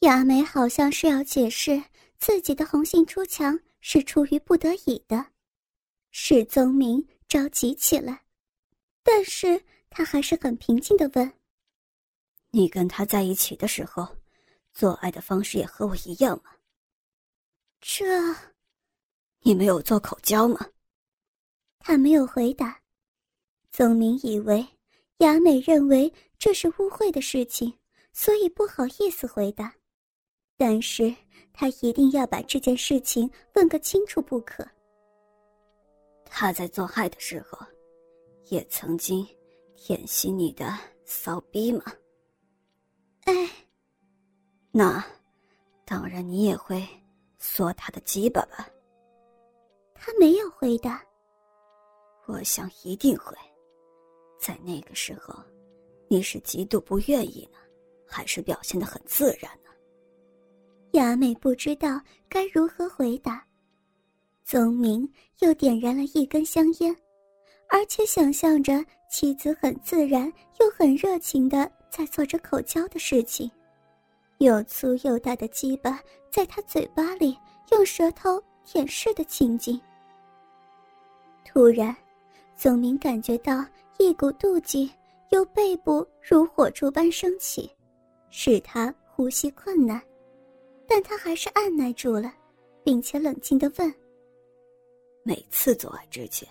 雅美好像是要解释自己的红杏出墙是出于不得已的，史宗明着急起来，但是他还是很平静的问：“你跟他在一起的时候，做爱的方式也和我一样吗？”这，你没有做口交吗？他没有回答。宗明以为雅美认为这是污秽的事情，所以不好意思回答。但是他一定要把这件事情问个清楚不可。他在做爱的时候，也曾经舔吸你的骚逼吗？哎，那当然，你也会缩他的鸡巴吧？他没有回答。我想一定会。在那个时候，你是极度不愿意呢，还是表现的很自然呢？雅美不知道该如何回答，宗明又点燃了一根香烟，而且想象着妻子很自然又很热情的在做着口交的事情，又粗又大的鸡巴在他嘴巴里用舌头舔舐的情景。突然，宗明感觉到一股妒忌由背部如火柱般升起，使他呼吸困难。但他还是按耐住了，并且冷静的问：“每次做爱之前，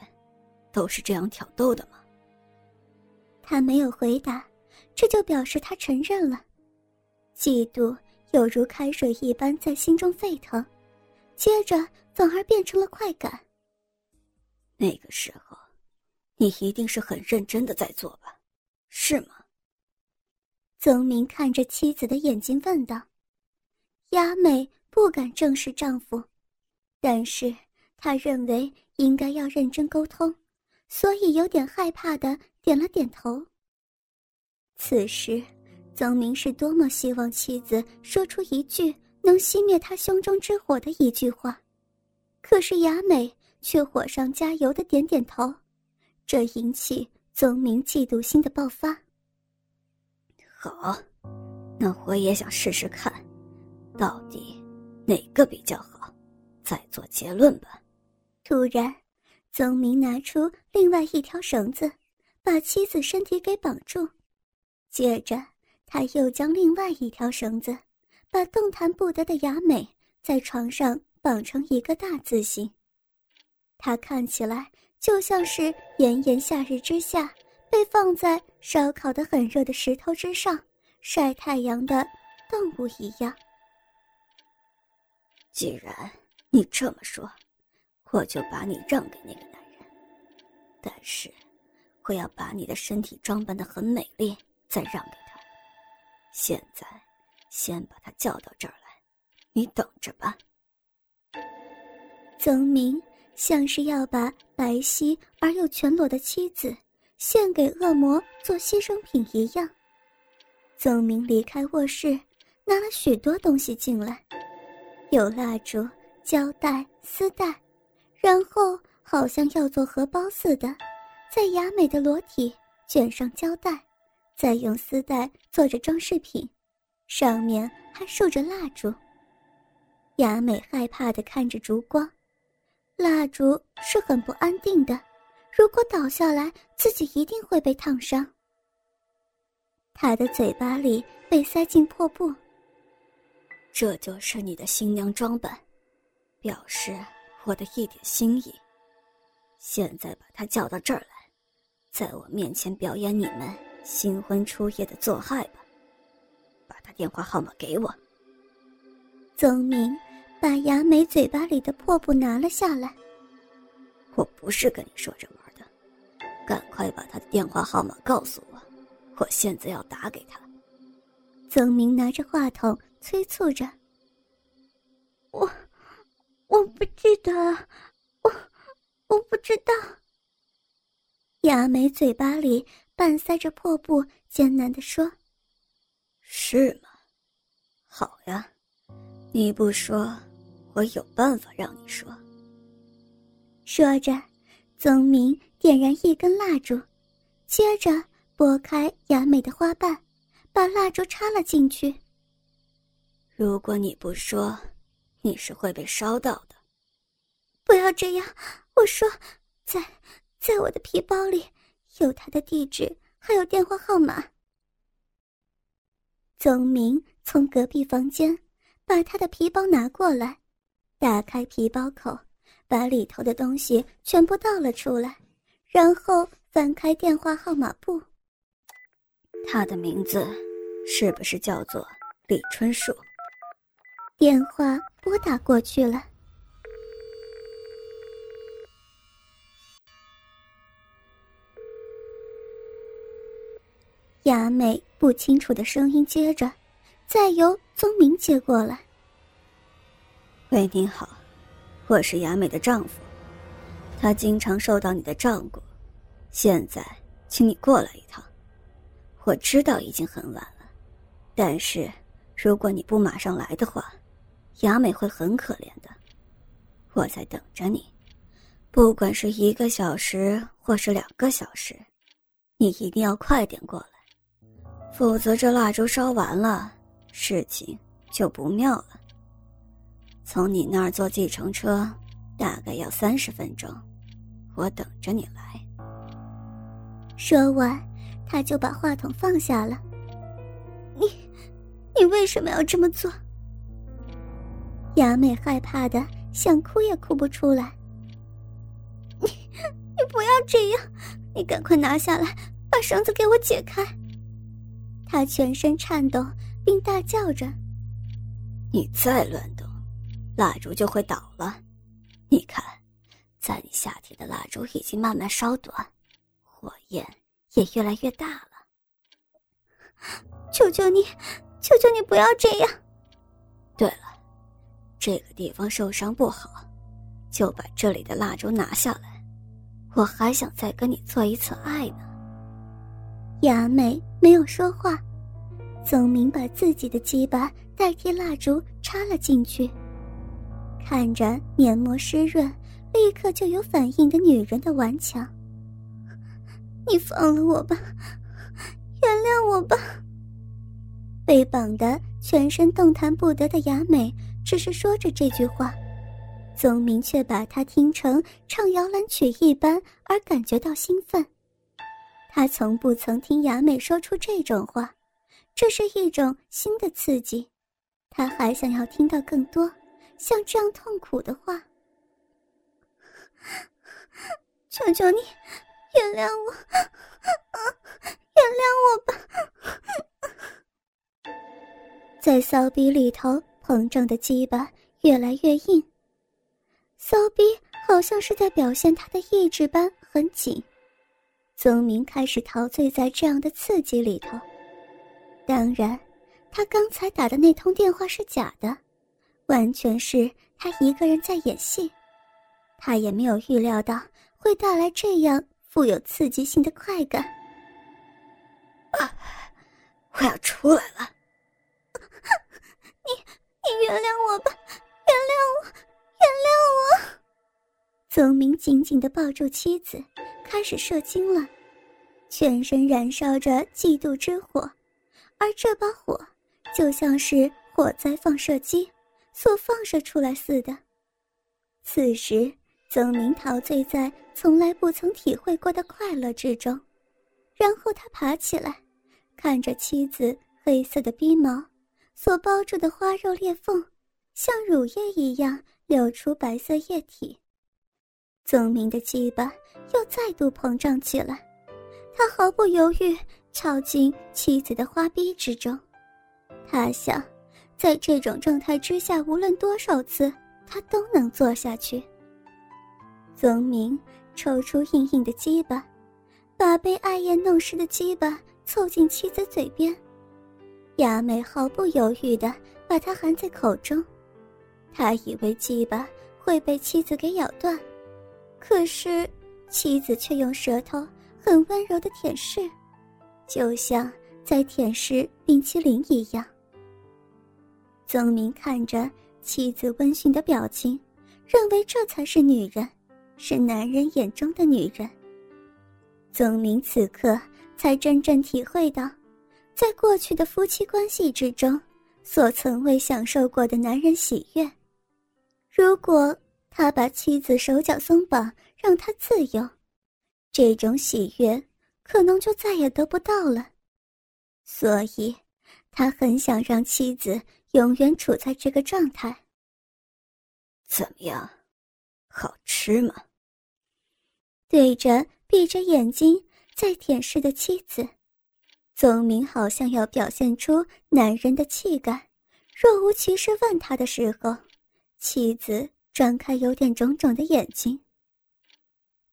都是这样挑逗的吗？”他没有回答，这就表示他承认了。嫉妒有如开水一般在心中沸腾，接着反而变成了快感。那个时候，你一定是很认真的在做吧？是吗？宗明看着妻子的眼睛问道。雅美不敢正视丈夫，但是她认为应该要认真沟通，所以有点害怕的点了点头。此时，曾明是多么希望妻子说出一句能熄灭他胸中之火的一句话，可是雅美却火上加油的点点头，这引起曾明嫉妒心的爆发。好，那我也想试试看。到底哪个比较好？再做结论吧。突然，宗明拿出另外一条绳子，把妻子身体给绑住。接着，他又将另外一条绳子，把动弹不得的雅美在床上绑成一个大字形。他看起来就像是炎炎夏日之下被放在烧烤的很热的石头之上晒太阳的动物一样。既然你这么说，我就把你让给那个男人。但是，我要把你的身体装扮的很美丽，再让给他。现在，先把他叫到这儿来，你等着吧。曾明像是要把白皙而又全裸的妻子献给恶魔做牺牲品一样。曾明离开卧室，拿了许多东西进来。有蜡烛、胶带、丝带，然后好像要做荷包似的，在雅美的裸体卷上胶带，再用丝带做着装饰品，上面还竖着蜡烛。雅美害怕的看着烛光，蜡烛是很不安定的，如果倒下来，自己一定会被烫伤。她的嘴巴里被塞进破布。这就是你的新娘装扮，表示我的一点心意。现在把她叫到这儿来，在我面前表演你们新婚初夜的做爱吧。把她电话号码给我。曾明把雅美嘴巴里的破布拿了下来。我不是跟你说着玩的，赶快把她的电话号码告诉我，我现在要打给她。曾明拿着话筒。催促着：“我，我不记得，我，我不知道。”雅美嘴巴里半塞着破布，艰难的说：“是吗？好呀，你不说，我有办法让你说。”说着，曾明点燃一根蜡烛，接着拨开雅美的花瓣，把蜡烛插了进去。如果你不说，你是会被烧到的。不要这样，我说，在在我的皮包里有他的地址，还有电话号码。宗明从隔壁房间把他的皮包拿过来，打开皮包口，把里头的东西全部倒了出来，然后翻开电话号码簿。他的名字是不是叫做李春树？电话拨打过去了。雅美不清楚的声音接着，再由宗明接过来。喂，您好，我是雅美的丈夫，他经常受到你的照顾，现在请你过来一趟。我知道已经很晚了，但是如果你不马上来的话，雅美会很可怜的。我在等着你，不管是一个小时或是两个小时，你一定要快点过来。否则，这蜡烛烧完了，事情就不妙了。从你那儿坐计程车，大概要三十分钟，我等着你来。说完，他就把话筒放下了。你，为什么要这么做？雅美害怕的想哭也哭不出来。你，你不要这样！你赶快拿下来，把绳子给我解开。她全身颤抖，并大叫着：“你再乱动，蜡烛就会倒了。你看，在你下体的蜡烛已经慢慢烧短，火焰也越来越大了。求求你，求求你不要这样！对了，这个地方受伤不好，就把这里的蜡烛拿下来。我还想再跟你做一次爱呢。”雅美没有说话，宗明把自己的鸡巴代替蜡烛插了进去。看着黏膜湿润、立刻就有反应的女人的顽强，你放了我吧，原谅我吧。被绑得全身动弹不得的雅美只是说着这句话，宗明却把她听成唱摇篮曲一般而感觉到兴奋。他从不曾听雅美说出这种话，这是一种新的刺激。他还想要听到更多像这样痛苦的话。求求你，原谅我，原谅我吧。在骚逼里头膨胀的鸡巴越来越硬，骚逼好像是在表现他的意志般很紧。宗明开始陶醉在这样的刺激里头。当然，他刚才打的那通电话是假的，完全是他一个人在演戏。他也没有预料到会带来这样富有刺激性的快感。啊！我要出来了！你，你原谅我吧，原谅我，原谅我！宗明紧紧的抱住妻子。开始射精了，全身燃烧着嫉妒之火，而这把火就像是火灾放射机所放射出来似的。此时，曾明陶醉在从来不曾体会过的快乐之中，然后他爬起来，看着妻子黑色的逼毛所包住的花肉裂缝，像乳液一样流出白色液体。宗明的鸡巴又再度膨胀起来，他毫不犹豫跳进妻子的花逼之中。他想，在这种状态之下，无论多少次，他都能做下去。宗明抽出硬硬的鸡巴，把被艾叶弄湿的鸡巴凑近妻子嘴边。雅美毫不犹豫地把它含在口中，他以为鸡巴会被妻子给咬断。可是，妻子却用舌头很温柔的舔舐，就像在舔舐冰淇淋一样。宗明看着妻子温驯的表情，认为这才是女人，是男人眼中的女人。宗明此刻才真正体会到，在过去的夫妻关系之中，所曾未享受过的男人喜悦。如果他把妻子手脚松绑，让她自由，这种喜悦可能就再也得不到了。所以，他很想让妻子永远处在这个状态。怎么样，好吃吗？对着闭着眼睛在舔舐的妻子，宗明好像要表现出男人的气概，若无其事问他的时候，妻子张开有点肿肿的眼睛。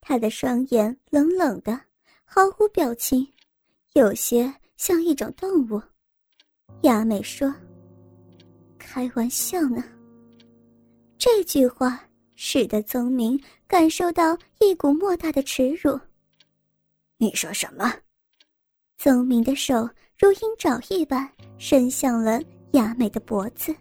他的双眼冷冷的，毫无表情，有些像一种动物。亚美说：“开玩笑呢。”这句话使得宗明感受到一股莫大的耻辱。你说什么？宗明的手如鹰爪一般伸向了雅美的脖子。